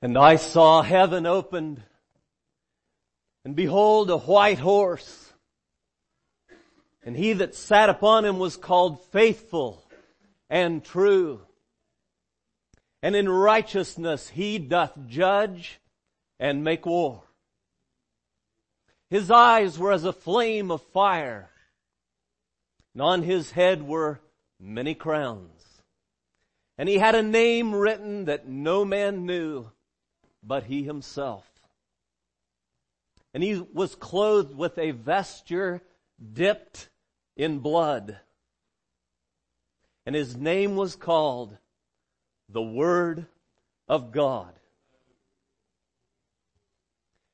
And I saw heaven opened, and behold a white horse, and he that sat upon him was called faithful and true. And in righteousness he doth judge and make war. His eyes were as a flame of fire, and on his head were many crowns. And he had a name written that no man knew but he himself. And he was clothed with a vesture dipped in blood. And his name was called the Word of God.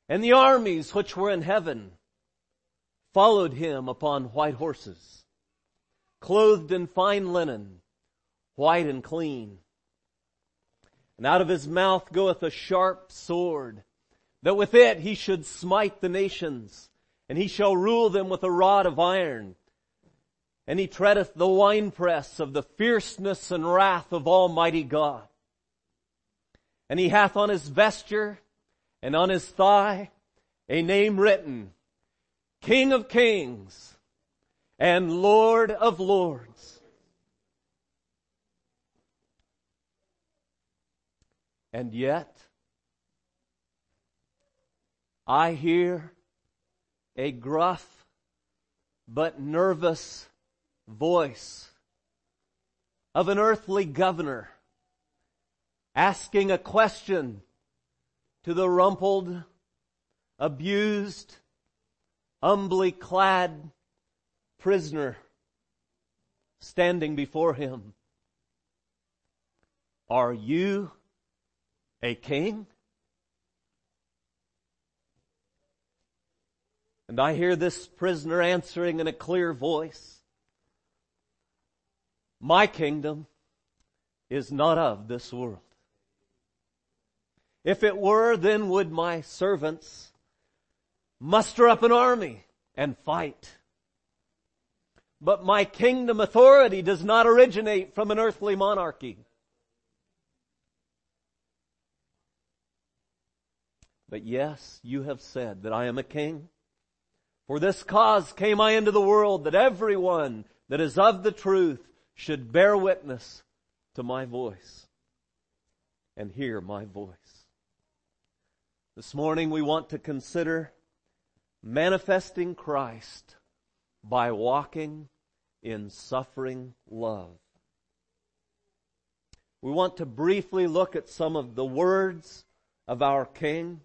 And the armies which were in heaven followed him upon white horses, clothed in fine linen, white and clean. And out of his mouth goeth a sharp sword, that with it he should smite the nations, and he shall rule them with a rod of iron. And he treadeth the winepress of the fierceness and wrath of Almighty God. And he hath on his vesture and on his thigh a name written, King of Kings and Lord of Lords. And yet, I hear a gruff but nervous voice of an earthly governor asking a question to the rumpled, abused, humbly clad prisoner standing before him. Are you a king? And I hear this prisoner answering in a clear voice, my kingdom is not of this world. If it were, then would my servants muster up an army and fight. But my kingdom authority does not originate from an earthly monarchy. But yes, you have said that I am a king. For this cause came I into the world that everyone that is of the truth should bear witness to my voice and hear my voice. This morning we want to consider manifesting Christ by walking in suffering love. We want to briefly look at some of the words of our King.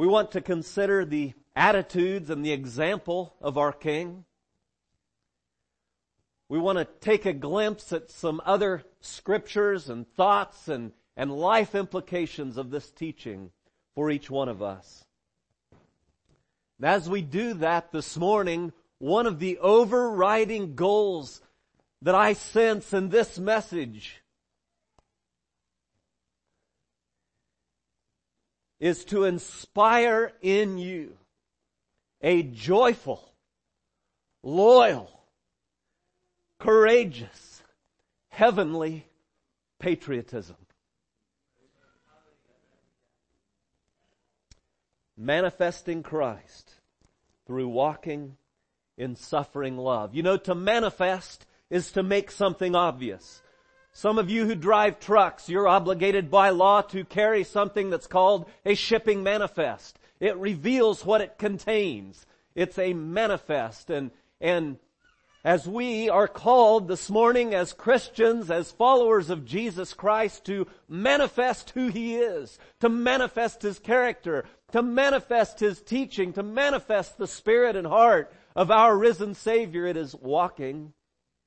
We want to consider the attitudes and the example of our King. We want to take a glimpse at some other scriptures and thoughts and and life implications of this teaching for each one of us. And as we do that this morning, one of the overriding goals that I sense in this message is to inspire in you a joyful, loyal, courageous, heavenly patriotism. manifesting Christ through walking in suffering love. You know, to manifest is to make something obvious. Some of you who drive trucks, you're obligated by law to carry something that's called a shipping manifest. It reveals what it contains. It's a manifest and, and as we are called this morning as Christians, as followers of Jesus Christ to manifest who He is, to manifest His character, to manifest His teaching, to manifest the spirit and heart of our risen Savior, it is walking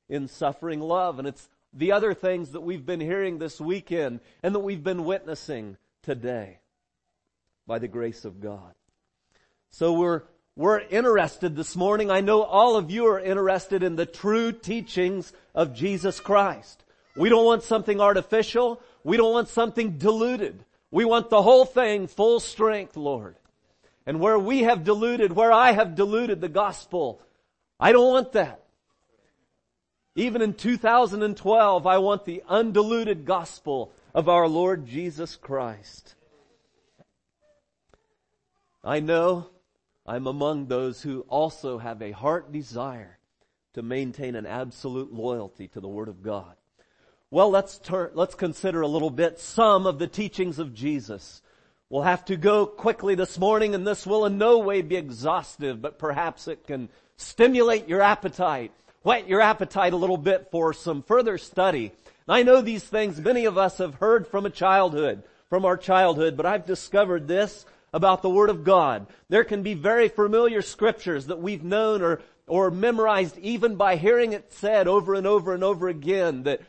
in suffering love. And it's the other things that we've been hearing this weekend and that we've been witnessing today by the grace of God. So we're we're interested this morning. I know all of you are interested in the true teachings of Jesus Christ. We don't want something artificial. We don't want something diluted. We want the whole thing full strength, Lord. And where we have diluted, where I have diluted the gospel, I don't want that. Even in 2012, I want the undiluted gospel of our Lord Jesus Christ. I know I'm among those who also have a heart desire to maintain an absolute loyalty to the Word of God. Well, let's turn, let's consider a little bit some of the teachings of Jesus. We'll have to go quickly this morning and this will in no way be exhaustive, but perhaps it can stimulate your appetite, whet your appetite a little bit for some further study. And I know these things many of us have heard from a childhood, from our childhood, but I've discovered this about the Word of God. There can be very familiar scriptures that we've known or, or memorized even by hearing it said over and over and over again that,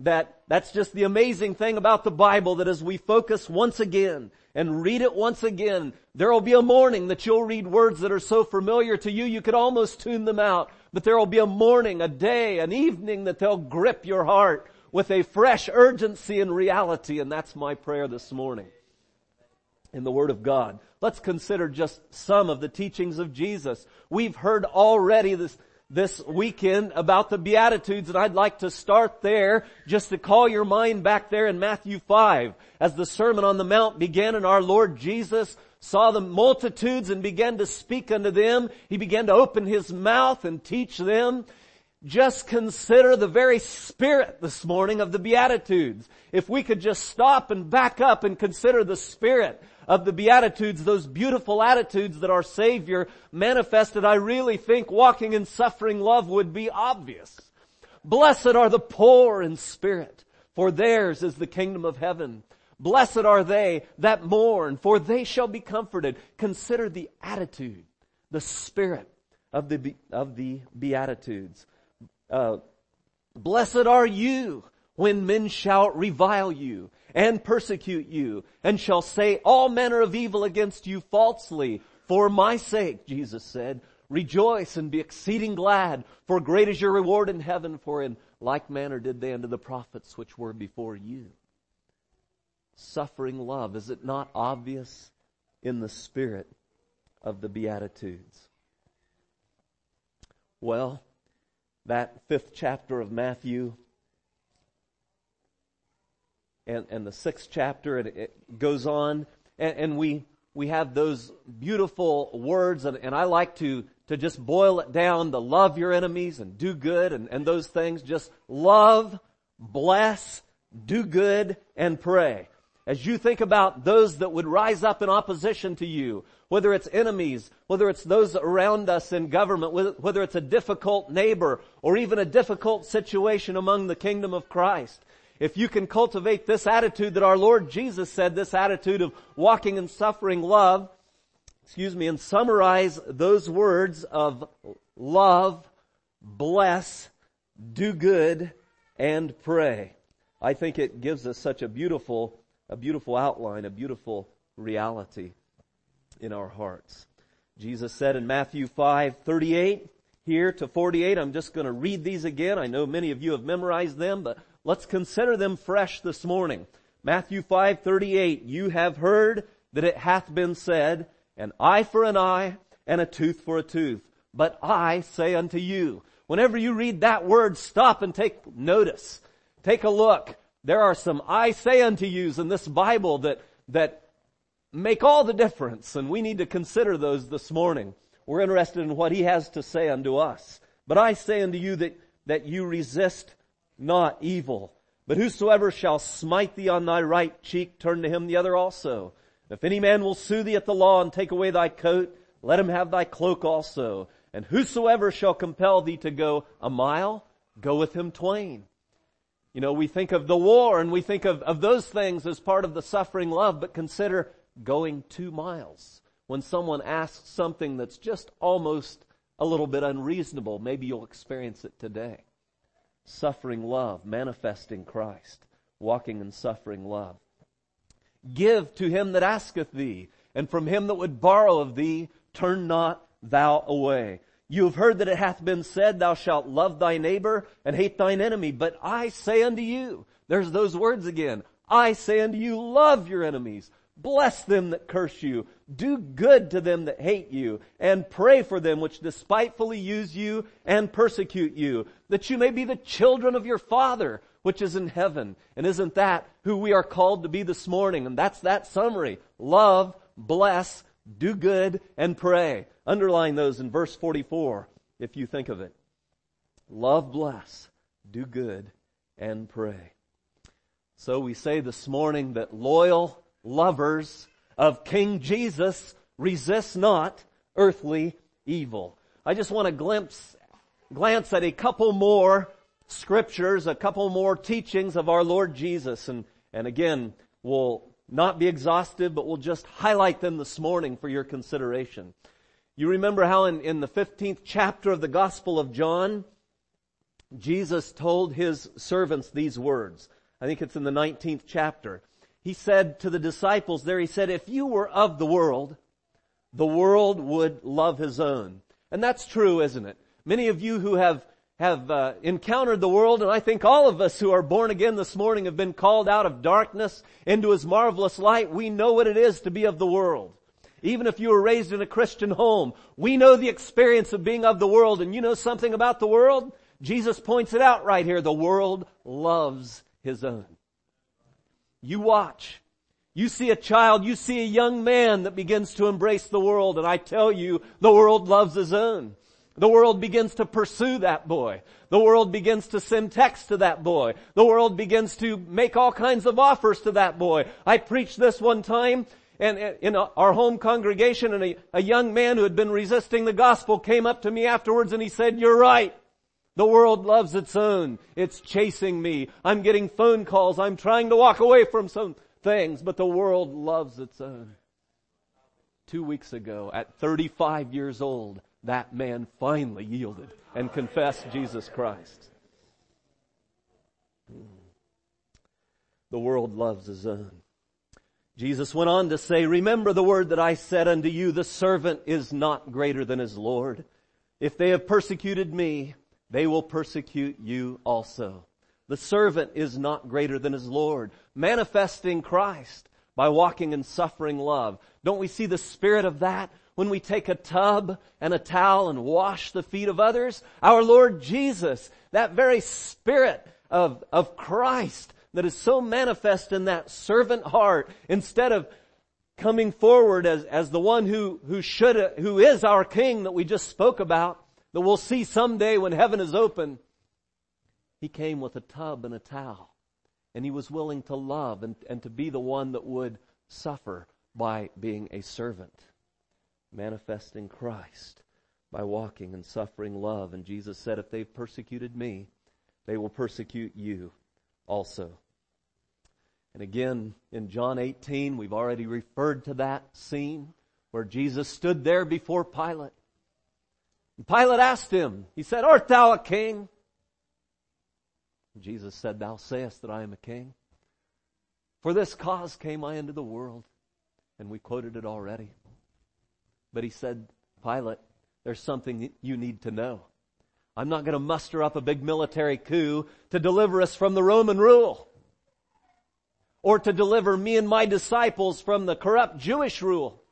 that that's just the amazing thing about the Bible that as we focus once again and read it once again, there will be a morning that you'll read words that are so familiar to you you could almost tune them out. But there will be a morning, a day, an evening that they'll grip your heart with a fresh urgency and reality and that's my prayer this morning in the Word of God. Let's consider just some of the teachings of Jesus. We've heard already this, this weekend about the Beatitudes and I'd like to start there just to call your mind back there in Matthew 5 as the Sermon on the Mount began and our Lord Jesus saw the multitudes and began to speak unto them. He began to open his mouth and teach them just consider the very spirit this morning of the Beatitudes. If we could just stop and back up and consider the spirit of the Beatitudes, those beautiful attitudes that our Savior manifested, I really think walking in suffering love would be obvious. Blessed are the poor in spirit, for theirs is the kingdom of heaven. Blessed are they that mourn, for they shall be comforted. Consider the attitude, the spirit of the, of the Beatitudes. Uh, blessed are you when men shall revile you and persecute you and shall say all manner of evil against you falsely for my sake, Jesus said. Rejoice and be exceeding glad, for great is your reward in heaven, for in like manner did they unto the prophets which were before you. Suffering love, is it not obvious in the spirit of the Beatitudes? Well, that fifth chapter of Matthew and, and the sixth chapter, and it goes on, and, and we, we have those beautiful words, and, and I like to, to just boil it down to love your enemies and do good and, and those things. Just love, bless, do good, and pray. As you think about those that would rise up in opposition to you, whether it's enemies, whether it's those around us in government, whether it's a difficult neighbor, or even a difficult situation among the kingdom of Christ, if you can cultivate this attitude that our Lord Jesus said, this attitude of walking in suffering love, excuse me, and summarize those words of love, bless, do good, and pray. I think it gives us such a beautiful, a beautiful outline, a beautiful reality in our hearts. Jesus said in Matthew 5, 38 here to 48, I'm just going to read these again. I know many of you have memorized them, but Let's consider them fresh this morning. Matthew 5:38, you have heard that it hath been said, an eye for an eye and a tooth for a tooth. But I say unto you, whenever you read that word, stop and take notice. Take a look. There are some I say unto yous in this Bible that, that make all the difference and we need to consider those this morning. We're interested in what he has to say unto us. But I say unto you that, that you resist not evil. But whosoever shall smite thee on thy right cheek, turn to him the other also. If any man will sue thee at the law and take away thy coat, let him have thy cloak also. And whosoever shall compel thee to go a mile, go with him twain. You know, we think of the war and we think of, of those things as part of the suffering love, but consider going two miles. When someone asks something that's just almost a little bit unreasonable, maybe you'll experience it today suffering love, manifesting Christ, walking in suffering love. Give to him that asketh thee, and from him that would borrow of thee, turn not thou away. You have heard that it hath been said, thou shalt love thy neighbor and hate thine enemy. But I say unto you, there's those words again. I say unto you, love your enemies. Bless them that curse you. Do good to them that hate you. And pray for them which despitefully use you and persecute you. That you may be the children of your Father which is in heaven. And isn't that who we are called to be this morning? And that's that summary. Love, bless, do good, and pray. Underline those in verse 44 if you think of it. Love, bless, do good, and pray. So we say this morning that loyal lovers of King Jesus resist not earthly evil. I just want to glimpse, glance at a couple more scriptures, a couple more teachings of our Lord Jesus. And, and again, we'll not be exhaustive, but we'll just highlight them this morning for your consideration. You remember how in, in the 15th chapter of the Gospel of John, Jesus told his servants these words. I think it's in the 19th chapter. He said to the disciples there, he said, if you were of the world, the world would love his own. And that's true, isn't it? Many of you who have have uh, encountered the world, and I think all of us who are born again this morning have been called out of darkness into His marvelous light. We know what it is to be of the world. Even if you were raised in a Christian home, we know the experience of being of the world, and you know something about the world? Jesus points it out right here. The world loves His own. You watch. You see a child, you see a young man that begins to embrace the world, and I tell you, the world loves his own. The world begins to pursue that boy. The world begins to send texts to that boy. The world begins to make all kinds of offers to that boy. I preached this one time and in our home congregation and a, a young man who had been resisting the gospel came up to me afterwards and he said, you're right. The world loves its own. It's chasing me. I'm getting phone calls. I'm trying to walk away from some things, but the world loves its own. Two weeks ago, at 35 years old, that man finally yielded and confessed Jesus Christ. Hmm. The world loves his own. Jesus went on to say, remember the word that I said unto you, the servant is not greater than his Lord. If they have persecuted me, they will persecute you also. The servant is not greater than his Lord, manifesting Christ by walking in suffering love. Don't we see the spirit of that when we take a tub and a towel and wash the feet of others? Our Lord Jesus, that very spirit of, of Christ that is so manifest in that servant heart, instead of coming forward as, as the one who, who should, who is our King that we just spoke about, that we'll see someday when heaven is open, he came with a tub and a towel. And he was willing to love and, and to be the one that would suffer by being a servant manifesting Christ by walking and suffering love. And Jesus said, if they've persecuted me, they will persecute you also. And again, in John 18, we've already referred to that scene where Jesus stood there before Pilate. Pilate asked him, he said, art thou a king? Jesus said, thou sayest that I am a king. For this cause came I into the world. And we quoted it already. But he said, Pilate, there's something you need to know. I'm not going to muster up a big military coup to deliver us from the Roman rule. Or to deliver me and my disciples from the corrupt Jewish rule.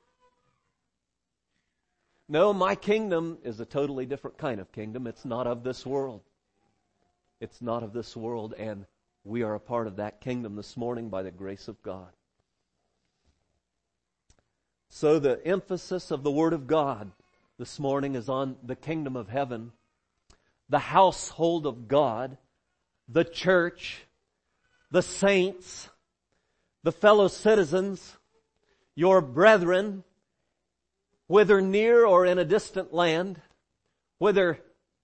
No, my kingdom is a totally different kind of kingdom. It's not of this world. It's not of this world and we are a part of that kingdom this morning by the grace of God. So the emphasis of the Word of God this morning is on the kingdom of heaven, the household of God, the church, the saints, the fellow citizens, your brethren, whether near or in a distant land, whether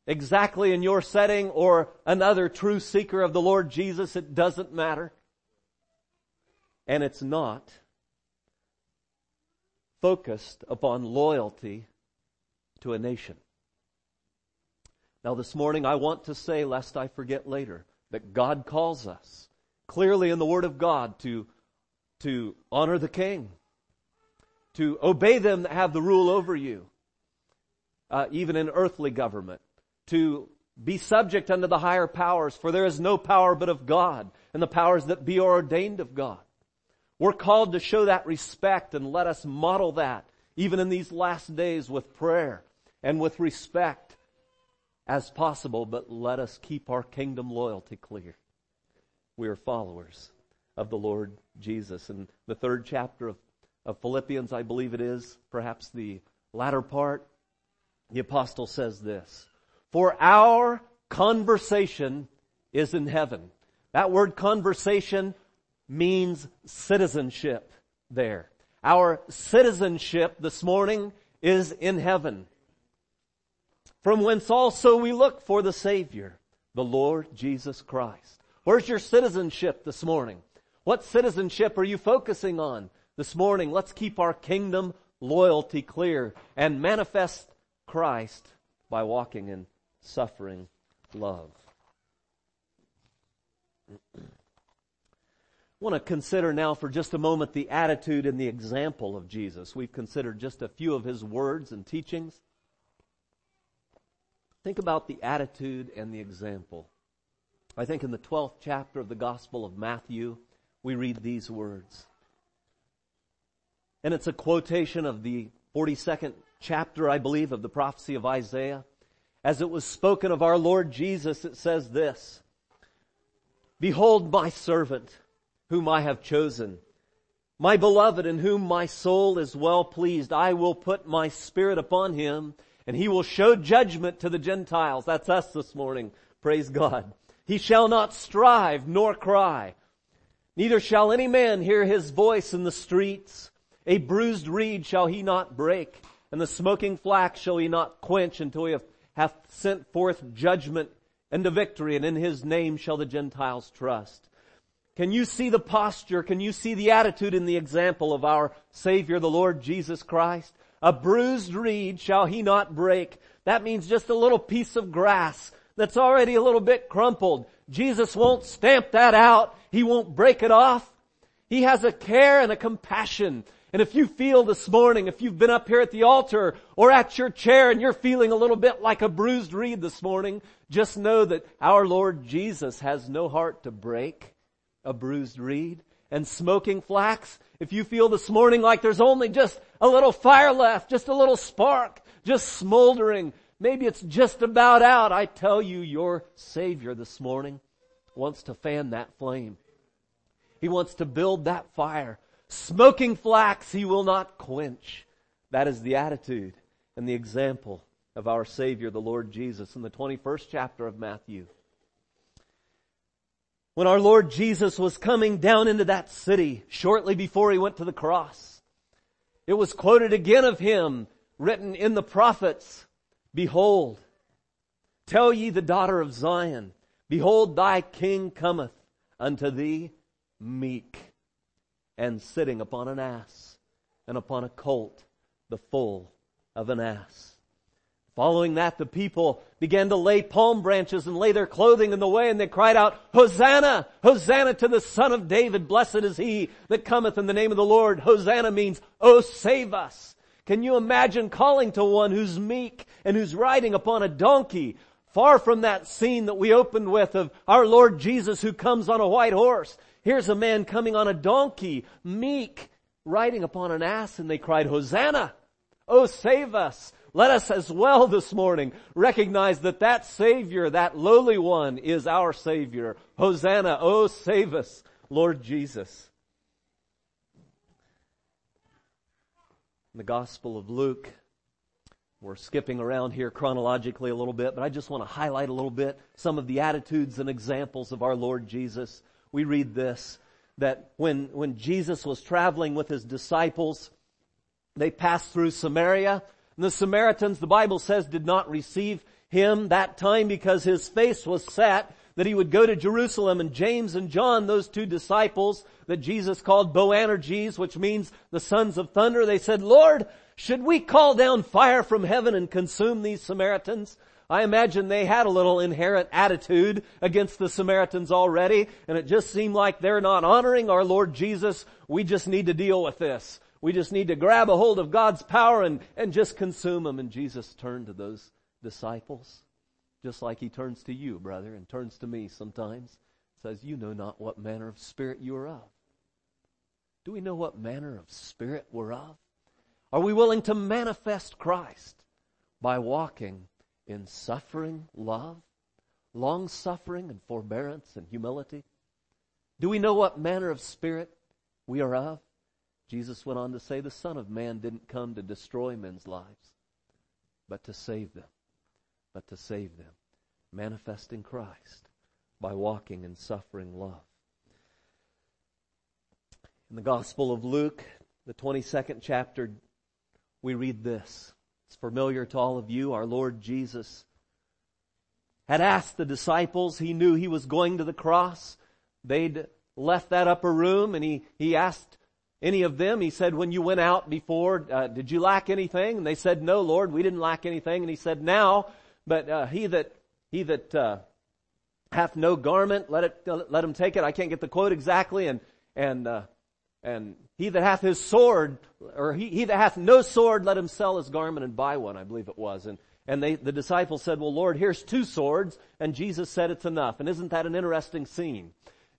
exactly in your setting or another true seeker of the Lord Jesus, it doesn't matter. And it's not focused upon loyalty to a nation. Now this morning I want to say, lest I forget later, that God calls us clearly in the Word of God to, to honor the King, to obey them that have the rule over you, uh, even in earthly government, to be subject unto the higher powers, for there is no power but of God, and the powers that be are ordained of God. We're called to show that respect and let us model that even in these last days with prayer and with respect as possible, but let us keep our kingdom loyalty clear. we are followers of the Lord Jesus. In the third chapter of, of Philippians, I believe it is, perhaps the latter part, the apostle says this, For our conversation is in heaven. That word conversation means citizenship there. Our citizenship this morning is in heaven. From whence also we look for the Savior, the Lord Jesus Christ. Where's your citizenship this morning? What citizenship are you focusing on this morning? Let's keep our kingdom loyalty clear and manifest Christ by walking in suffering love. I want to consider now for just a moment the attitude and the example of Jesus. We've considered just a few of his words and teachings. Think about the attitude and the example. I think in the 12th chapter of the Gospel of Matthew, we read these words. And it's a quotation of the 42nd chapter, I believe, of the prophecy of Isaiah. As it was spoken of our Lord Jesus, it says this, Behold my servant, whom I have chosen, my beloved in whom my soul is well pleased. I will put my spirit upon him and he will show judgment to the Gentiles. That's us this morning. Praise God. He shall not strive nor cry. Neither shall any man hear his voice in the streets. A bruised reed shall he not break, and the smoking flax shall he not quench until he hath sent forth judgment and the victory, and in his name shall the Gentiles trust. Can you see the posture? Can you see the attitude and the example of our Savior, the Lord Jesus Christ? A bruised reed shall he not break. That means just a little piece of grass that's already a little bit crumpled. Jesus won't stamp that out. He won't break it off. He has a care and a compassion. And if you feel this morning, if you've been up here at the altar or at your chair and you're feeling a little bit like a bruised reed this morning, just know that our Lord Jesus has no heart to break a bruised reed and smoking flax. If you feel this morning like there's only just a little fire left, just a little spark, just smoldering, maybe it's just about out, I tell you, your Savior this morning wants to fan that flame. He wants to build that fire. Smoking flax he will not quench. That is the attitude and the example of our Savior, the Lord Jesus, in the 21st chapter of Matthew. When our Lord Jesus was coming down into that city shortly before he went to the cross, it was quoted again of him, written in the prophets, Behold, tell ye the daughter of Zion, Behold, thy king cometh unto thee meek and sitting upon an ass and upon a colt, the foal of an ass. Following that, the people began to lay palm branches and lay their clothing in the way and they cried out, Hosanna! Hosanna to the son of David! Blessed is he that cometh in the name of the Lord. Hosanna means, Oh save us! Can you imagine calling to one who's meek and who's riding upon a donkey Far from that scene that we opened with of our Lord Jesus who comes on a white horse. Here's a man coming on a donkey, meek, riding upon an ass, and they cried, Hosanna! Oh, save us! Let us as well this morning recognize that that Savior, that lowly one, is our Savior. Hosanna! Oh, save us, Lord Jesus. In the Gospel of Luke, we're skipping around here chronologically a little bit, but I just want to highlight a little bit some of the attitudes and examples of our Lord Jesus. We read this, that when, when Jesus was traveling with his disciples, they passed through Samaria, and the Samaritans, the Bible says, did not receive him that time because his face was set that he would go to Jerusalem and James and John, those two disciples that Jesus called Boanerges, which means the sons of thunder, they said, Lord, should we call down fire from heaven and consume these Samaritans? I imagine they had a little inherent attitude against the Samaritans already, and it just seemed like they're not honoring our Lord Jesus. We just need to deal with this. We just need to grab a hold of God's power and, and just consume them. And Jesus turned to those disciples, just like he turns to you, brother, and turns to me sometimes, says, you know not what manner of spirit you are of. Do we know what manner of spirit we're of? Are we willing to manifest Christ by walking in suffering, love, long suffering and forbearance and humility? Do we know what manner of spirit we are of? Jesus went on to say, the Son of Man didn't come to destroy men's lives, but to save them. But to save them. Manifesting Christ by walking in suffering love. In the Gospel of Luke, the 22nd chapter, we read this. It's familiar to all of you. Our Lord Jesus had asked the disciples, he knew he was going to the cross. They'd left that upper room and he, he asked any of them, he said, when you went out before, uh, did you lack anything? And they said, no, Lord, we didn't lack anything. And he said, now, but, uh, he that, he that, uh, hath no garment, let it, let him take it. I can't get the quote exactly. And, and, uh, and he that hath his sword, or he, he that hath no sword, let him sell his garment and buy one, I believe it was. And, and they, the disciples said, well Lord, here's two swords. And Jesus said it's enough. And isn't that an interesting scene?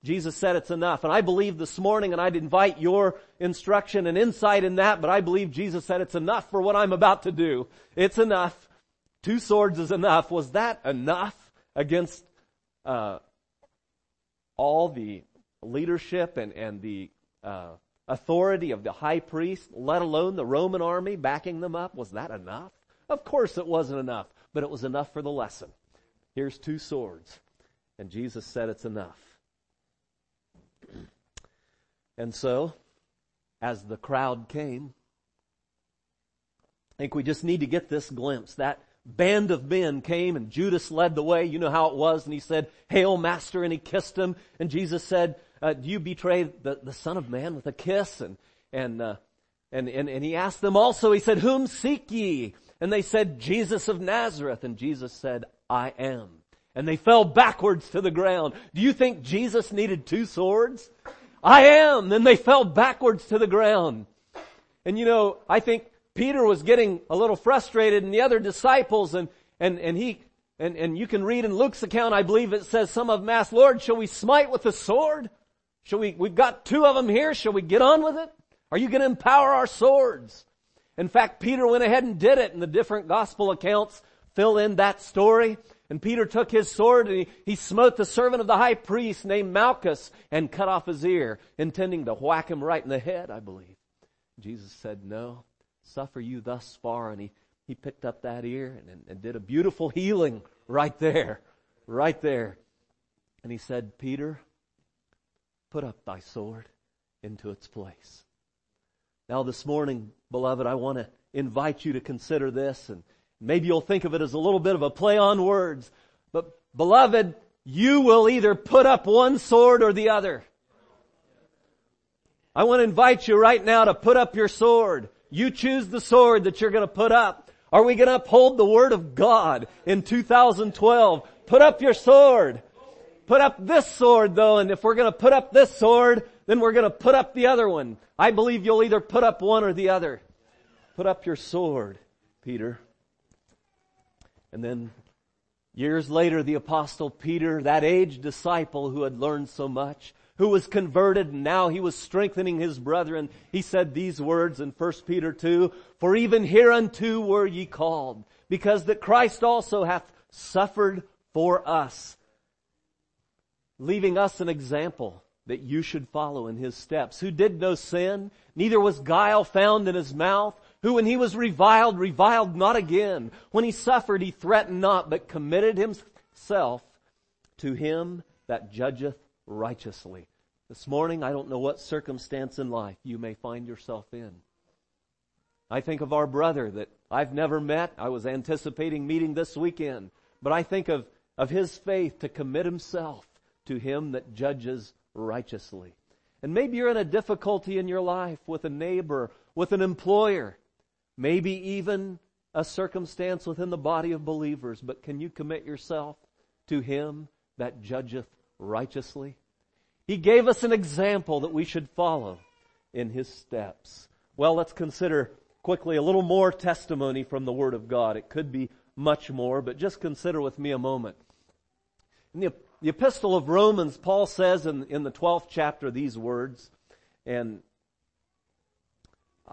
Jesus said it's enough. And I believe this morning, and I'd invite your instruction and insight in that, but I believe Jesus said it's enough for what I'm about to do. It's enough. Two swords is enough. Was that enough against, uh, all the leadership and, and the, uh, authority of the high priest, let alone the Roman army backing them up? Was that enough? Of course it wasn't enough, but it was enough for the lesson. Here's two swords. And Jesus said it's enough. And so, as the crowd came, I think we just need to get this glimpse. That band of men came and Judas led the way. You know how it was. And he said, Hail Master. And he kissed him. And Jesus said, uh, do you betray the, the Son of Man with a kiss? And, and, uh, and, and, and he asked them also, he said, whom seek ye? And they said, Jesus of Nazareth. And Jesus said, I am. And they fell backwards to the ground. Do you think Jesus needed two swords? I am. Then they fell backwards to the ground. And you know, I think Peter was getting a little frustrated and the other disciples and, and, and he, and, and you can read in Luke's account, I believe it says some of them asked, Lord, shall we smite with the sword? Shall we, we've got two of them here. Shall we get on with it? Are you going to empower our swords? In fact, Peter went ahead and did it and the different gospel accounts fill in that story. And Peter took his sword and he, he smote the servant of the high priest named Malchus and cut off his ear, intending to whack him right in the head, I believe. Jesus said, no, suffer you thus far. And he, he picked up that ear and, and, and did a beautiful healing right there, right there. And he said, Peter, put up thy sword into its place. Now this morning, beloved, I want to invite you to consider this and maybe you'll think of it as a little bit of a play on words. But beloved, you will either put up one sword or the other. I want to invite you right now to put up your sword. You choose the sword that you're going to put up. Are we going to uphold the Word of God in 2012? Put up your sword. Put up this sword though, and if we're going to put up this sword, then we're going to put up the other one. I believe you'll either put up one or the other. Put up your sword, Peter. And then years later, the apostle Peter, that aged disciple who had learned so much, who was converted and now he was strengthening his brethren, he said these words in 1 Peter 2, For even hereunto were ye called, because that Christ also hath suffered for us, leaving us an example that you should follow in his steps, who did no sin, neither was guile found in his mouth, who when he was reviled, reviled not again. When he suffered, he threatened not, but committed himself to him that judgeth righteously. This morning, I don't know what circumstance in life you may find yourself in. I think of our brother that I've never met. I was anticipating meeting this weekend. But I think of, of his faith to commit himself to him that judges righteously. And maybe you're in a difficulty in your life with a neighbor, with an employer, maybe even a circumstance within the body of believers, but can you commit yourself to Him that judgeth righteously? He gave us an example that we should follow in His steps. Well, let's consider quickly a little more testimony from the Word of God. It could be much more, but just consider with me a moment. In the the epistle of Romans, Paul says in, in the 12th chapter these words, and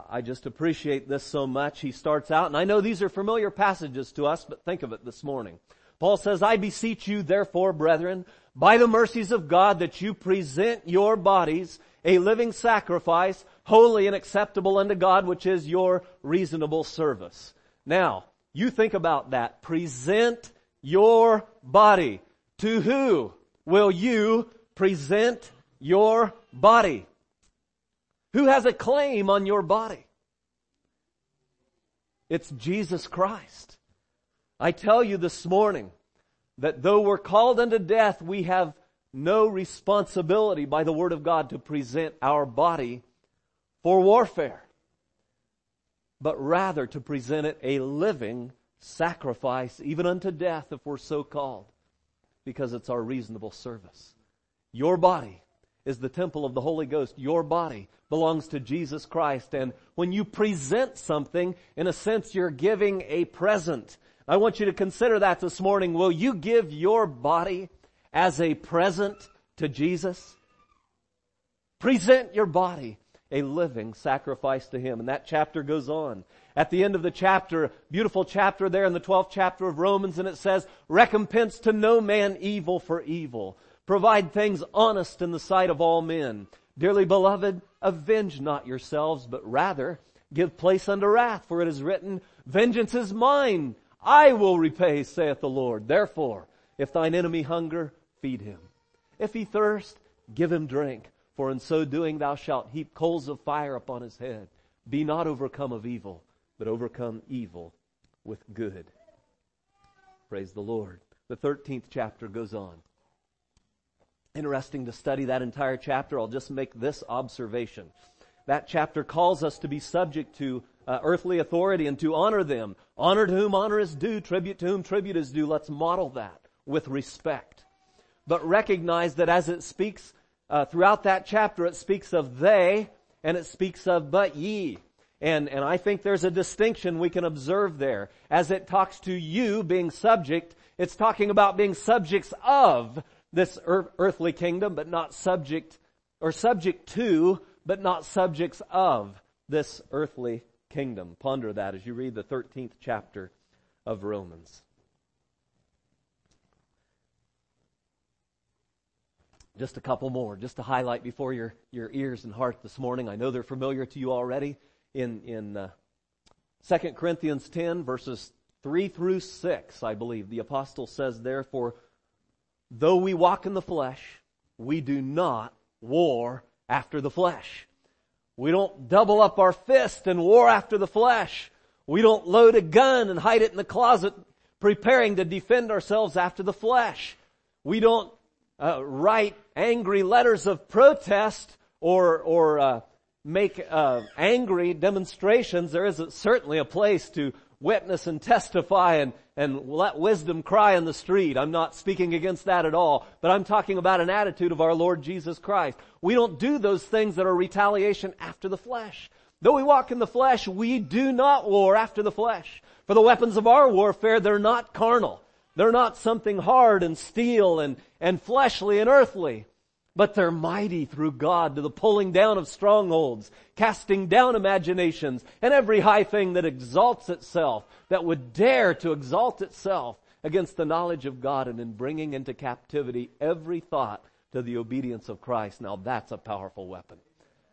I just appreciate this so much. He starts out, and I know these are familiar passages to us, but think of it this morning. Paul says, I beseech you therefore, brethren, by the mercies of God that you present your bodies a living sacrifice, holy and acceptable unto God, which is your reasonable service. Now, you think about that. Present your body. To who will you present your body? Who has a claim on your body? It's Jesus Christ. I tell you this morning that though we're called unto death, we have no responsibility by the Word of God to present our body for warfare, but rather to present it a living sacrifice, even unto death if we're so called, because it's our reasonable service. Your body is the temple of the Holy Ghost. Your body belongs to Jesus Christ. And when you present something, in a sense, you're giving a present. I want you to consider that this morning. Will you give your body as a present to Jesus? Present your body a living sacrifice to Him. And that chapter goes on. At the end of the chapter, beautiful chapter there in the 12th chapter of Romans, and it says, recompense to no man evil for evil. Provide things honest in the sight of all men. Dearly beloved, avenge not yourselves, but rather give place unto wrath, for it is written, vengeance is mine. I will repay, saith the Lord. Therefore, if thine enemy hunger, feed him. If he thirst, give him drink, for in so doing thou shalt heap coals of fire upon his head. Be not overcome of evil, but overcome evil with good. Praise the Lord. The 13th chapter goes on. Interesting to study that entire chapter. I'll just make this observation. That chapter calls us to be subject to uh, earthly authority and to honor them. Honor to whom honor is due, tribute to whom tribute is due. Let's model that with respect but recognize that as it speaks uh, throughout that chapter, it speaks of they and it speaks of but ye. And, and I think there's a distinction we can observe there. As it talks to you being subject, it's talking about being subjects of this earthly kingdom, but not subject, or subject to, but not subjects of this earthly kingdom. Ponder that as you read the 13th chapter of Romans. Just a couple more, just to highlight before your, your ears and heart this morning. I know they're familiar to you already. In, in uh, 2 Corinthians 10, verses 3 through 6, I believe, the apostle says, Therefore, though we walk in the flesh, we do not war after the flesh. We don't double up our fist and war after the flesh. We don't load a gun and hide it in the closet preparing to defend ourselves after the flesh. We don't uh, write angry letters of protest or or uh, make uh, angry demonstrations. There is a, certainly a place to witness and testify and and let wisdom cry in the street. I'm not speaking against that at all, but I'm talking about an attitude of our Lord Jesus Christ. We don't do those things that are retaliation after the flesh. Though we walk in the flesh, we do not war after the flesh. For the weapons of our warfare, they're not carnal. They're not something hard and steel and, and fleshly and earthly, but they're mighty through God to the pulling down of strongholds, casting down imaginations, and every high thing that exalts itself, that would dare to exalt itself against the knowledge of God and in bringing into captivity every thought to the obedience of Christ. Now that's a powerful weapon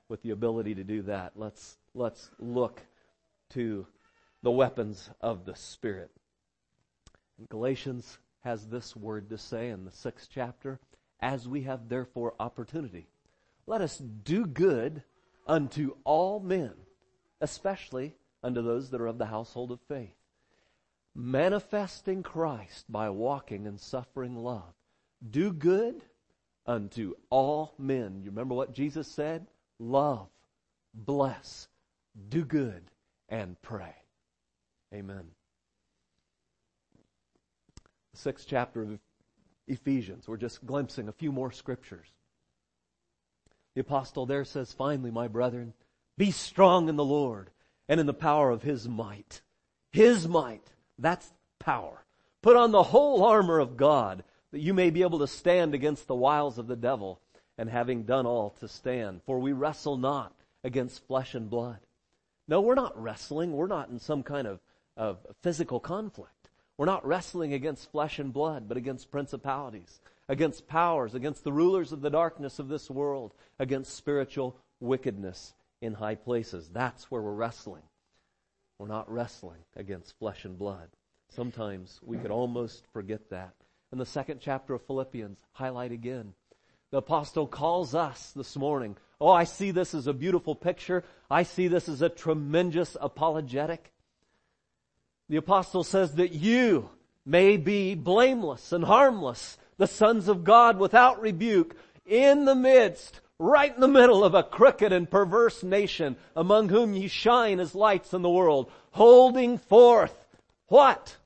with the ability to do that. Let's, let's look to the weapons of the Spirit. Galatians has this word to say in the sixth chapter, as we have therefore opportunity. Let us do good unto all men, especially unto those that are of the household of faith, manifesting Christ by walking in suffering love. Do good unto all men. You remember what Jesus said? Love, bless, do good, and pray. Amen sixth chapter of Ephesians. We're just glimpsing a few more scriptures. The apostle there says, finally, my brethren, be strong in the Lord and in the power of his might. His might. That's power. Put on the whole armor of God that you may be able to stand against the wiles of the devil and having done all to stand. For we wrestle not against flesh and blood. No, we're not wrestling. We're not in some kind of, of physical conflict. We're not wrestling against flesh and blood, but against principalities, against powers, against the rulers of the darkness of this world, against spiritual wickedness in high places. That's where we're wrestling. We're not wrestling against flesh and blood. Sometimes we could almost forget that. In the second chapter of Philippians highlight again. The apostle calls us this morning. Oh, I see this as a beautiful picture. I see this as a tremendous apologetic. The apostle says that you may be blameless and harmless, the sons of God without rebuke, in the midst, right in the middle of a crooked and perverse nation, among whom ye shine as lights in the world, holding forth what?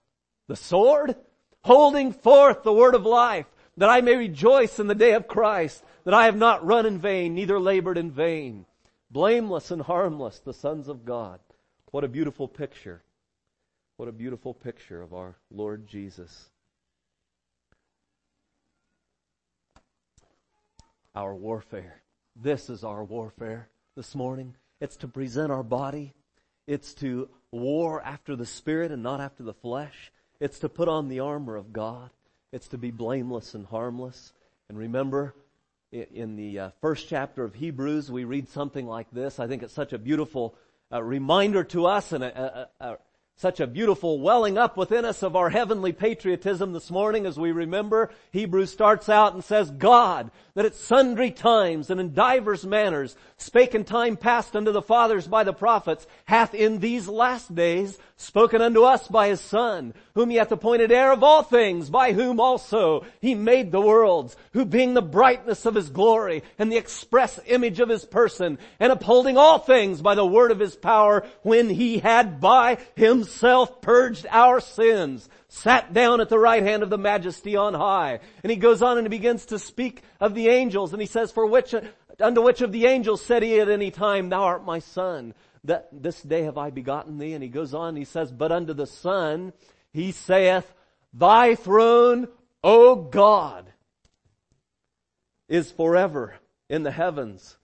The sword? Holding forth the word of life, that I may rejoice in the day of Christ, that I have not run in vain, neither labored in vain. Blameless and harmless, the sons of God. What a beautiful picture. What a beautiful picture of our Lord Jesus. Our warfare. This is our warfare this morning. It's to present our body. It's to war after the Spirit and not after the flesh. It's to put on the armor of God. It's to be blameless and harmless. And remember, in the uh, first chapter of Hebrews, we read something like this. I think it's such a beautiful uh, reminder to us and a, a, a, such a beautiful welling up within us of our heavenly patriotism this morning as we remember Hebrews starts out and says, God, that at sundry times and in divers manners spake in time past unto the fathers by the prophets, hath in these last days spoken unto us by his son, whom he hath appointed heir of all things, by whom also he made the worlds, who being the brightness of his glory and the express image of his person, and upholding all things by the word of his power, when he had by himself purged our sins, sat down at the right hand of the majesty on high. And he goes on and he begins to speak of the angels, and he says, for which, unto which of the angels said he at any time, thou art my son that this day have I begotten thee. And he goes on, he says, but unto the Son, he saith, thy throne, O God, is forever in the heavens.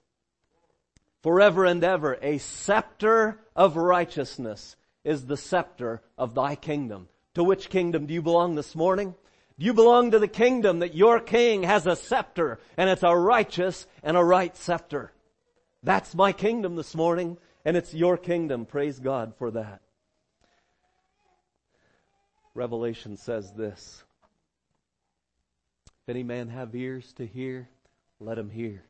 Forever and ever, a scepter of righteousness is the scepter of thy kingdom. To which kingdom do you belong this morning? Do you belong to the kingdom that your king has a scepter and it's a righteous and a right scepter? That's my kingdom this morning. And it's your kingdom. Praise God for that. Revelation says this. If any man have ears to hear, let him hear.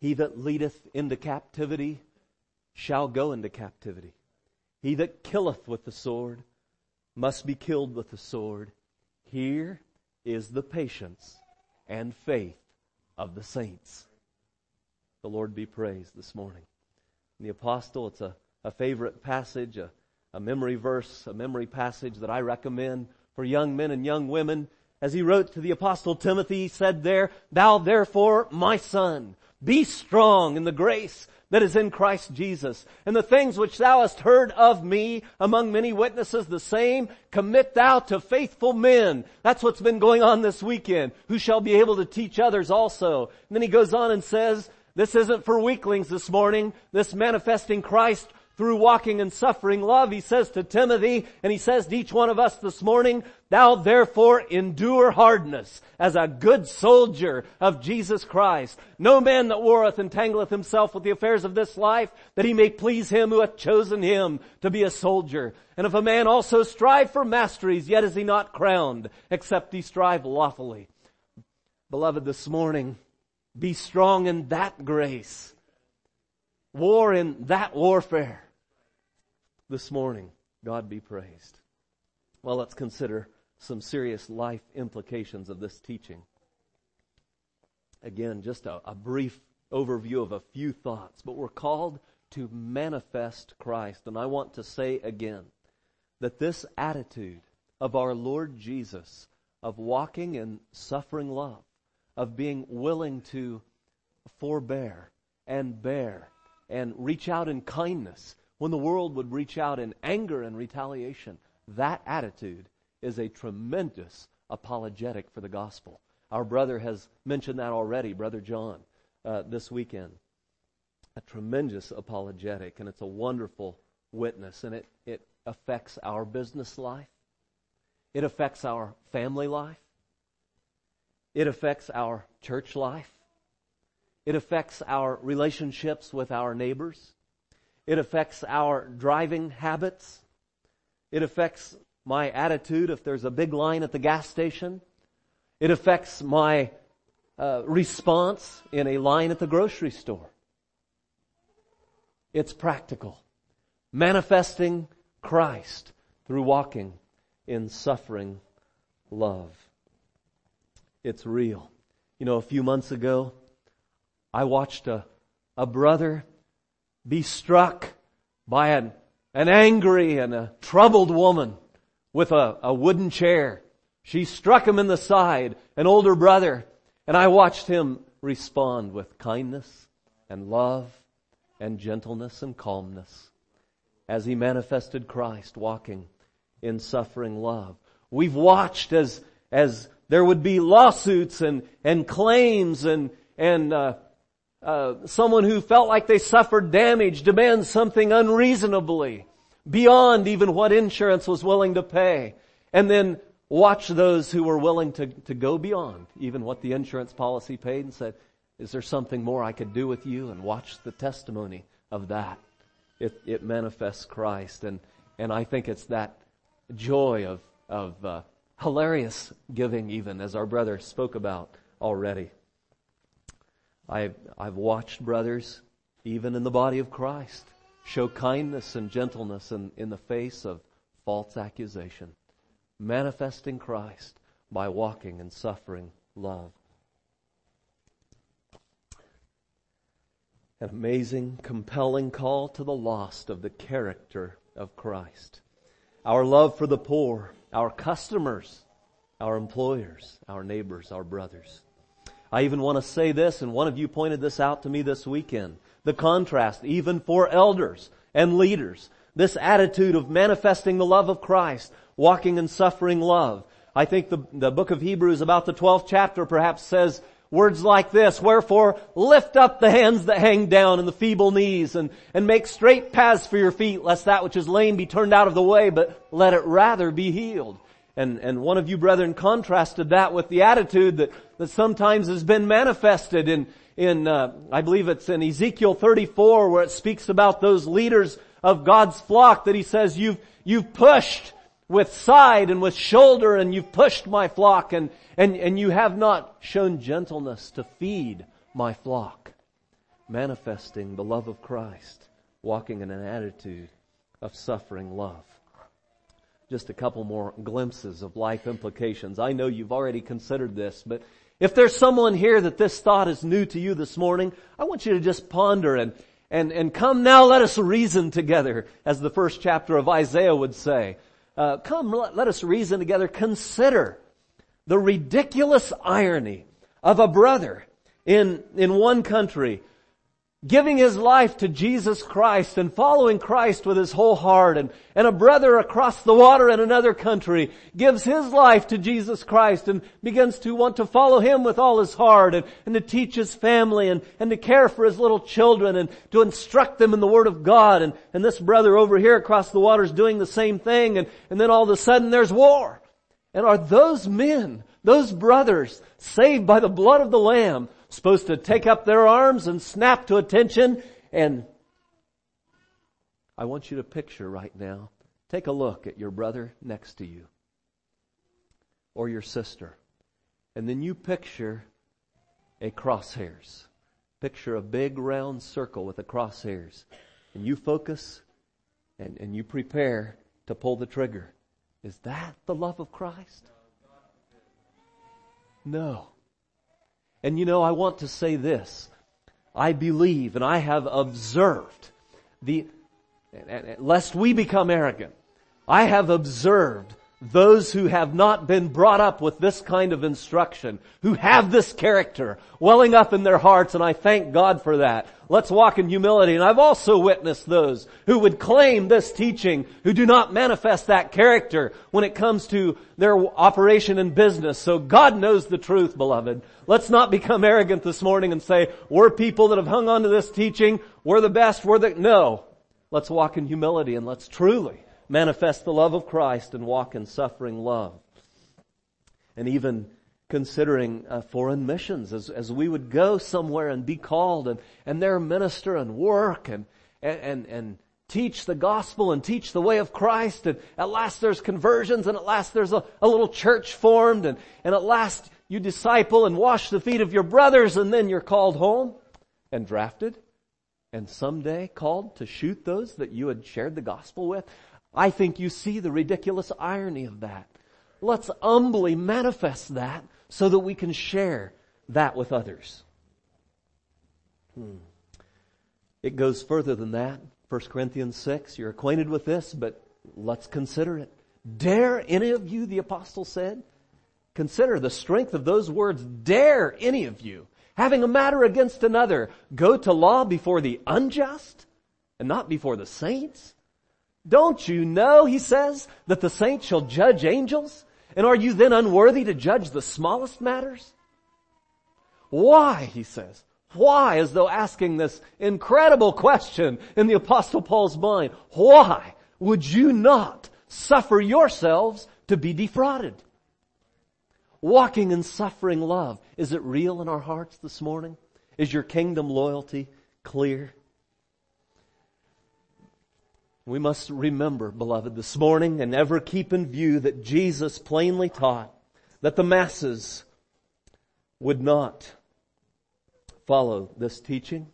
He that leadeth into captivity shall go into captivity. He that killeth with the sword must be killed with the sword. Here is the patience and faith of the saints. The Lord be praised this morning the apostle. It's a, a favorite passage, a, a memory verse, a memory passage that I recommend for young men and young women. As he wrote to the apostle Timothy, he said there, Thou therefore, my son, be strong in the grace that is in Christ Jesus. And the things which thou hast heard of me among many witnesses, the same commit thou to faithful men. That's what's been going on this weekend, who shall be able to teach others also. And then he goes on and says, this isn't for weaklings this morning. This manifesting Christ through walking and suffering love. He says to Timothy, and he says to each one of us this morning, thou therefore endure hardness as a good soldier of Jesus Christ. No man that warreth entangleth himself with the affairs of this life, that he may please him who hath chosen him to be a soldier. And if a man also strive for masteries, yet is he not crowned, except he strive lawfully. Beloved, this morning, be strong in that grace. War in that warfare. This morning, God be praised. Well, let's consider some serious life implications of this teaching. Again, just a, a brief overview of a few thoughts, but we're called to manifest Christ. And I want to say again that this attitude of our Lord Jesus of walking in suffering love of being willing to forbear and bear and reach out in kindness when the world would reach out in anger and retaliation. That attitude is a tremendous apologetic for the gospel. Our brother has mentioned that already, Brother John, uh, this weekend. A tremendous apologetic, and it's a wonderful witness, and it, it affects our business life. It affects our family life. It affects our church life. It affects our relationships with our neighbors. It affects our driving habits. It affects my attitude if there's a big line at the gas station. It affects my uh, response in a line at the grocery store. It's practical. Manifesting Christ through walking in suffering love. It's real. You know, a few months ago, I watched a, a brother be struck by an, an angry and a troubled woman with a, a wooden chair. She struck him in the side, an older brother, and I watched him respond with kindness and love and gentleness and calmness as he manifested Christ walking in suffering love. We've watched as, as there would be lawsuits and, and claims and, and, uh, uh, someone who felt like they suffered damage demand something unreasonably beyond even what insurance was willing to pay. And then watch those who were willing to, to go beyond even what the insurance policy paid and said, is there something more I could do with you? And watch the testimony of that. It, it manifests Christ. And, and I think it's that joy of, of uh, hilarious giving even as our brother spoke about already. I've, I've watched brothers, even in the body of Christ, show kindness and gentleness in, in the face of false accusation, manifesting Christ by walking in suffering love. An amazing, compelling call to the lost of the character of Christ. Our love for the poor, our customers, our employers, our neighbors, our brothers. I even want to say this, and one of you pointed this out to me this weekend. The contrast, even for elders and leaders. This attitude of manifesting the love of Christ, walking in suffering love. I think the, the book of Hebrews about the 12th chapter perhaps says words like this, wherefore lift up the hands that hang down and the feeble knees and, and make straight paths for your feet lest that which is lame be turned out of the way, but let it rather be healed. And, and one of you brethren contrasted that with the attitude that, that sometimes has been manifested in, in, uh, I believe it's in Ezekiel 34 where it speaks about those leaders of God's flock that he says, you've, you've pushed with side and with shoulder and you've pushed my flock and, and, and you have not shown gentleness to feed my flock. Manifesting the love of Christ, walking in an attitude of suffering love just a couple more glimpses of life implications. I know you've already considered this, but if there's someone here that this thought is new to you this morning, I want you to just ponder and, and, and come now let us reason together, as the first chapter of Isaiah would say. Uh, come, let, let us reason together. Consider the ridiculous irony of a brother in, in one country giving his life to Jesus Christ and following Christ with his whole heart and, and a brother across the water in another country gives his life to Jesus Christ and begins to want to follow him with all his heart and, and to teach his family and, and to care for his little children and to instruct them in the Word of God and, and this brother over here across the water is doing the same thing and, and then all of a sudden there's war. And are those men, those brothers saved by the blood of the Lamb supposed to take up their arms and snap to attention and I want you to picture right now, take a look at your brother next to you or your sister and then you picture a crosshairs. Picture a big round circle with the crosshairs and you focus and, and you prepare to pull the trigger. Is that the love of Christ? No. And you know, I want to say this. I believe and I have observed the, lest we become arrogant, I have observed those who have not been brought up with this kind of instruction, who have this character welling up in their hearts, and I thank God for that. Let's walk in humility. And I've also witnessed those who would claim this teaching, who do not manifest that character when it comes to their operation in business. So God knows the truth, beloved. Let's not become arrogant this morning and say, we're people that have hung on to this teaching, we're the best, we're the, no. Let's walk in humility and let's truly manifest the love of Christ and walk in suffering love. And even considering uh, foreign missions as, as we would go somewhere and be called and, and there minister and work and, and, and teach the gospel and teach the way of Christ and at last there's conversions and at last there's a, a little church formed and, and at last you disciple and wash the feet of your brothers and then you're called home and drafted and someday called to shoot those that you had shared the gospel with. I think you see the ridiculous irony of that. Let's humbly manifest that so that we can share that with others. Hmm. It goes further than that. 1 Corinthians 6, you're acquainted with this, but let's consider it. Dare any of you, the apostle said, consider the strength of those words, dare any of you, having a matter against another, go to law before the unjust and not before the saints? Don't you know, he says, that the saints shall judge angels? And are you then unworthy to judge the smallest matters? Why, he says, why, as though asking this incredible question in the apostle Paul's mind, why would you not suffer yourselves to be defrauded? Walking in suffering love, is it real in our hearts this morning? Is your kingdom loyalty clear? We must remember, beloved, this morning and ever keep in view that Jesus plainly taught that the masses would not follow this teaching,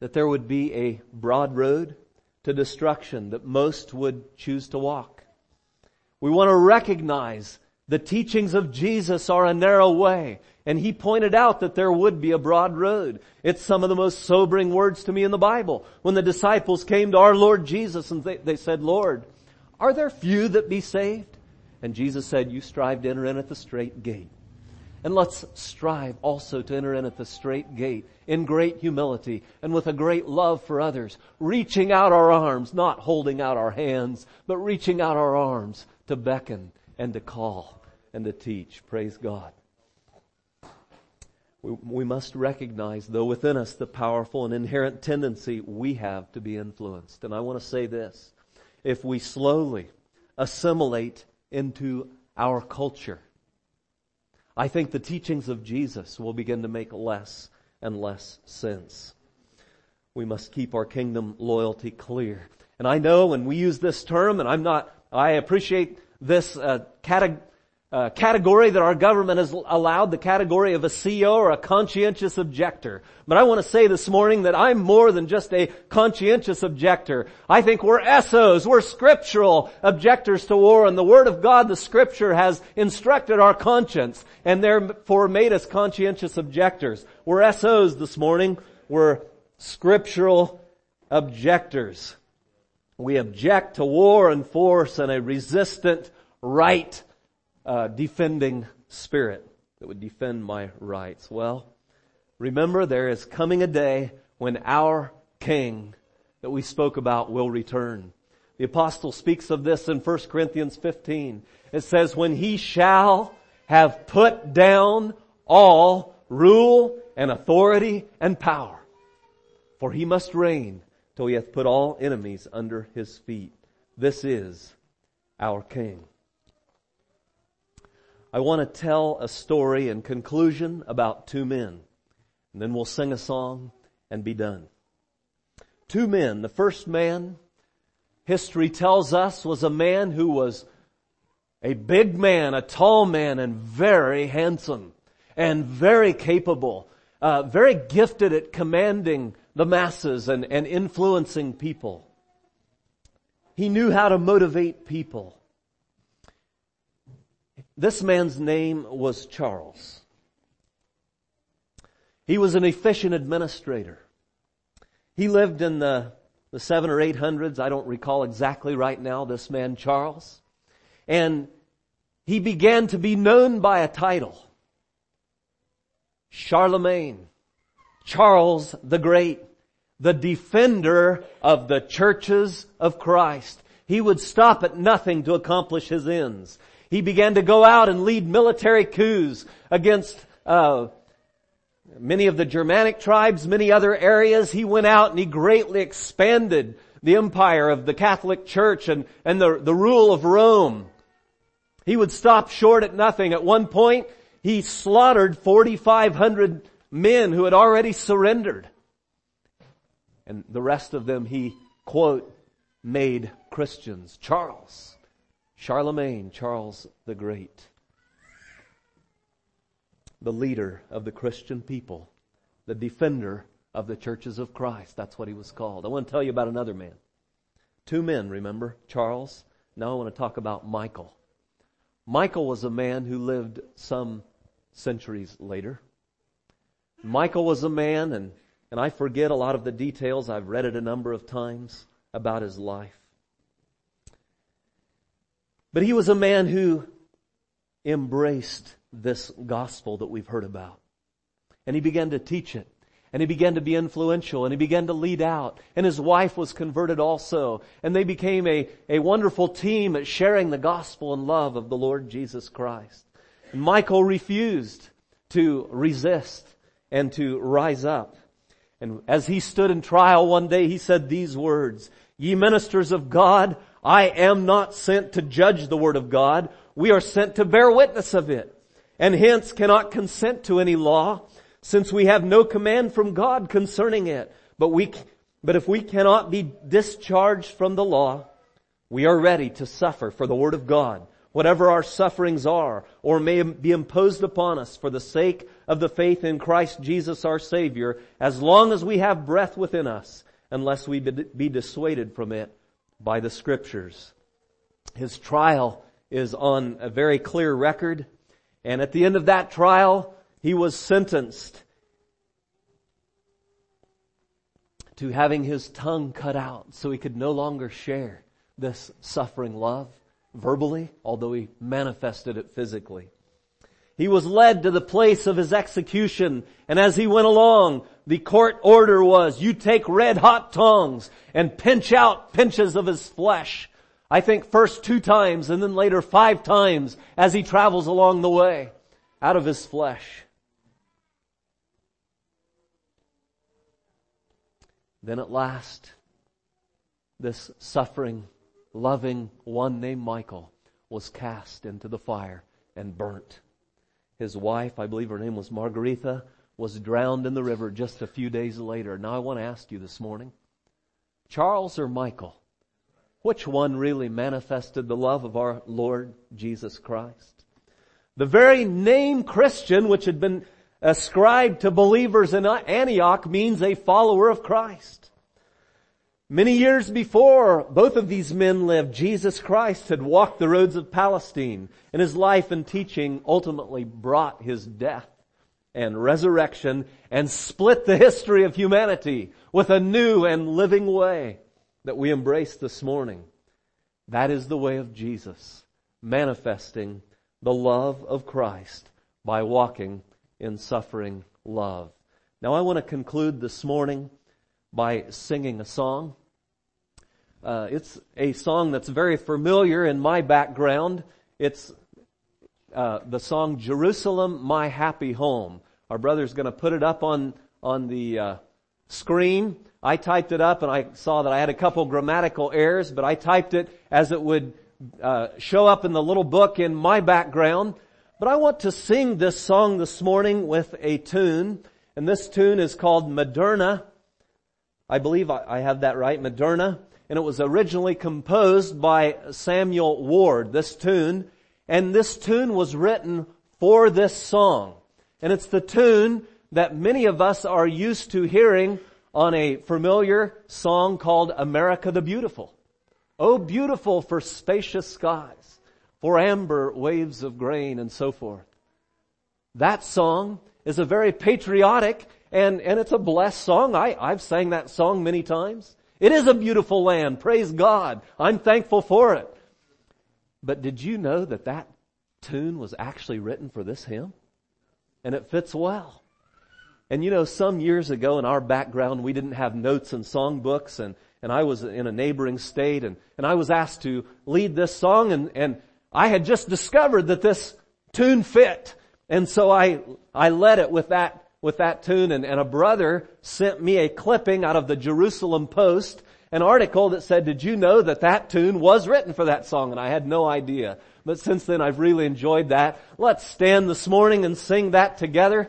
that there would be a broad road to destruction that most would choose to walk. We want to recognize the teachings of Jesus are a narrow way. And he pointed out that there would be a broad road. It's some of the most sobering words to me in the Bible. When the disciples came to our Lord Jesus and they, they said, Lord, are there few that be saved? And Jesus said, you strive to enter in at the straight gate. And let's strive also to enter in at the straight gate in great humility and with a great love for others, reaching out our arms, not holding out our hands, but reaching out our arms to beckon and to call and to teach. Praise God. We, we must recognize, though, within us the powerful and inherent tendency we have to be influenced. And I want to say this. If we slowly assimilate into our culture, I think the teachings of Jesus will begin to make less and less sense. We must keep our kingdom loyalty clear. And I know when we use this term, and I'm not, I appreciate this uh, cate- uh, category that our government has allowed, the category of a CO or a conscientious objector. But I want to say this morning that I'm more than just a conscientious objector. I think we're SOs, we're scriptural objectors to war, and the Word of God, the Scripture, has instructed our conscience, and therefore made us conscientious objectors. We're SOs this morning, we're scriptural objectors. We object to war and force and a resistant right uh, defending spirit that would defend my rights. Well, remember there is coming a day when our King that we spoke about will return. The apostle speaks of this in 1 Corinthians 15. It says, when he shall have put down all rule and authority and power, for he must reign till he hath put all enemies under his feet. This is our King. I want to tell a story in conclusion about two men. And then we'll sing a song and be done. Two men. The first man, history tells us, was a man who was a big man, a tall man, and very handsome, and very capable, uh, very gifted at commanding the masses and, and influencing people. He knew how to motivate people. This man's name was Charles. He was an efficient administrator. He lived in the, the seven or eight hundreds. I don't recall exactly right now, this man Charles. And he began to be known by a title. Charlemagne. Charles the Great. The defender of the churches of Christ. He would stop at nothing to accomplish his ends. He began to go out and lead military coups against uh, many of the Germanic tribes, many other areas. He went out and he greatly expanded the empire of the Catholic Church and, and the, the rule of Rome. He would stop short at nothing. At one point, he slaughtered 4,500 men who had already surrendered. And the rest of them he, quote, made Christians. Charles, Charlemagne, Charles the Great, the leader of the Christian people, the defender of the churches of Christ. That's what he was called. I want to tell you about another man. Two men, remember? Charles. Now I want to talk about Michael. Michael was a man who lived some centuries later. Michael was a man, and, and I forget a lot of the details. I've read it a number of times about his life. But he was a man who embraced this gospel that we've heard about. And he began to teach it. And he began to be influential and he began to lead out. And his wife was converted also. And they became a, a wonderful team at sharing the gospel and love of the Lord Jesus Christ. And Michael refused to resist and to rise up. And as he stood in trial one day, he said these words, Ye ministers of God, I am not sent to judge the word of God. We are sent to bear witness of it. And hence cannot consent to any law since we have no command from God concerning it. But we, but if we cannot be discharged from the law, we are ready to suffer for the word of God, whatever our sufferings are, or may be imposed upon us for the sake of the faith in Christ Jesus our Savior, as long as we have breath within us, unless we be dissuaded from it by the scriptures. His trial is on a very clear record, and at the end of that trial, he was sentenced to having his tongue cut out so he could no longer share this suffering love verbally, although he manifested it physically. He was led to the place of his execution, and as he went along, the court order was, you take red hot tongs and pinch out pinches of his flesh. I think first two times and then later five times as he travels along the way out of his flesh. Then at last, this suffering, loving one named Michael was cast into the fire and burnt. His wife, I believe her name was Margaretha, was drowned in the river just a few days later. Now I want to ask you this morning, Charles or Michael, which one really manifested the love of our Lord Jesus Christ? The very name Christian, which had been ascribed to believers in Antioch means a follower of Christ. Many years before both of these men lived, Jesus Christ had walked the roads of Palestine and his life and teaching ultimately brought his death and resurrection and split the history of humanity with a new and living way that we embrace this morning. That is the way of Jesus, manifesting the love of Christ by walking in suffering love. Now I want to conclude this morning by singing a song. Uh, it's a song that's very familiar in my background. It's uh, the song "Jerusalem, My Happy Home." Our brother's going to put it up on on the uh, screen. I typed it up and I saw that I had a couple grammatical errors, but I typed it as it would uh, show up in the little book in my background. But I want to sing this song this morning with a tune, and this tune is called Materna. I believe I have that right, Materna. And it was originally composed by Samuel Ward, this tune. And this tune was written for this song. And it's the tune that many of us are used to hearing on a familiar song called America the Beautiful. Oh, beautiful for spacious skies for amber waves of grain and so forth. That song is a very patriotic and, and it's a blessed song. I, I've sang that song many times. It is a beautiful land. Praise God. I'm thankful for it. But did you know that that tune was actually written for this hymn? And it fits well. And you know, some years ago in our background, we didn't have notes and songbooks and, and I was in a neighboring state and, and I was asked to lead this song and, and I had just discovered that this tune fit. And so I, I led it with that, with that tune and, and a brother sent me a clipping out of the Jerusalem Post an article that said, did you know that that tune was written for that song? And I had no idea. But since then I've really enjoyed that. Let's stand this morning and sing that together.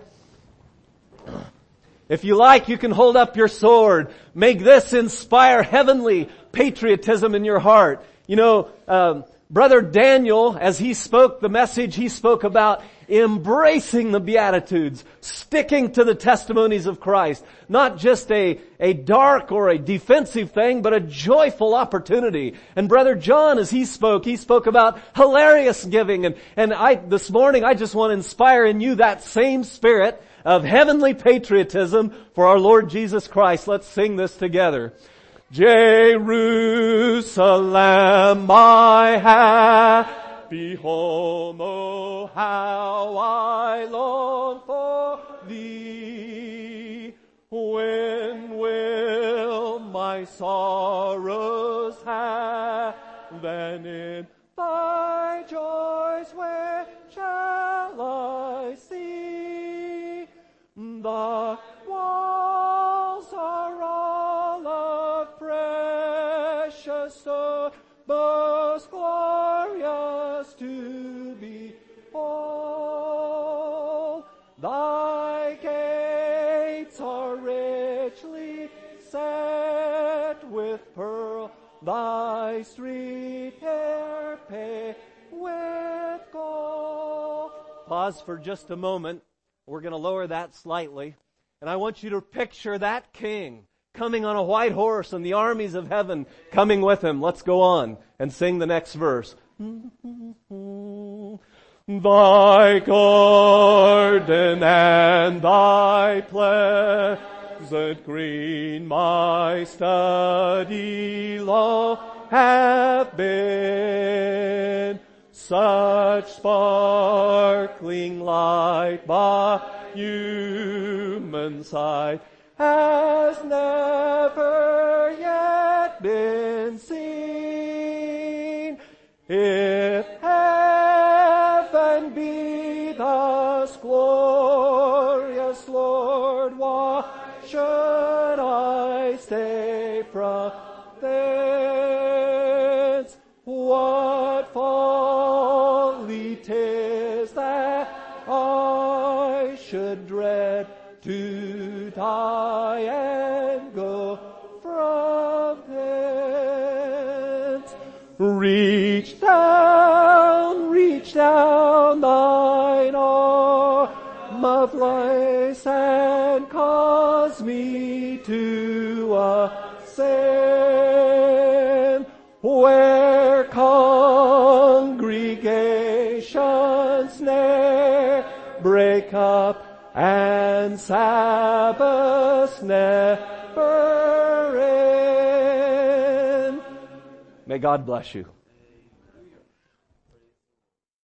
If you like, you can hold up your sword. Make this inspire heavenly patriotism in your heart. You know, um, Brother Daniel, as he spoke the message, he spoke about embracing the Beatitudes, sticking to the testimonies of Christ. Not just a, a dark or a defensive thing, but a joyful opportunity. And Brother John, as he spoke, he spoke about hilarious giving. And, and I, this morning, I just want to inspire in you that same spirit of heavenly patriotism for our Lord Jesus Christ. Let's sing this together. Jerusalem, my happy home, oh how I long for thee. When will my sorrows have then in thy joys where shall I see? The walls are all of precious stone, most glorious thy street hair paved with gold. Pause for just a moment. We're going to lower that slightly. And I want you to picture that king coming on a white horse and the armies of heaven coming with him. Let's go on and sing the next verse. Thy garden and thy pleasant green my study long have been such sparkling light by human sight has never yet been seen. If should I stay from thence? What folly 'tis that I should dread to die and go from thence. Reach down, reach down me to ascend where congregations ne'er break up and Sabbaths never end. May God bless you.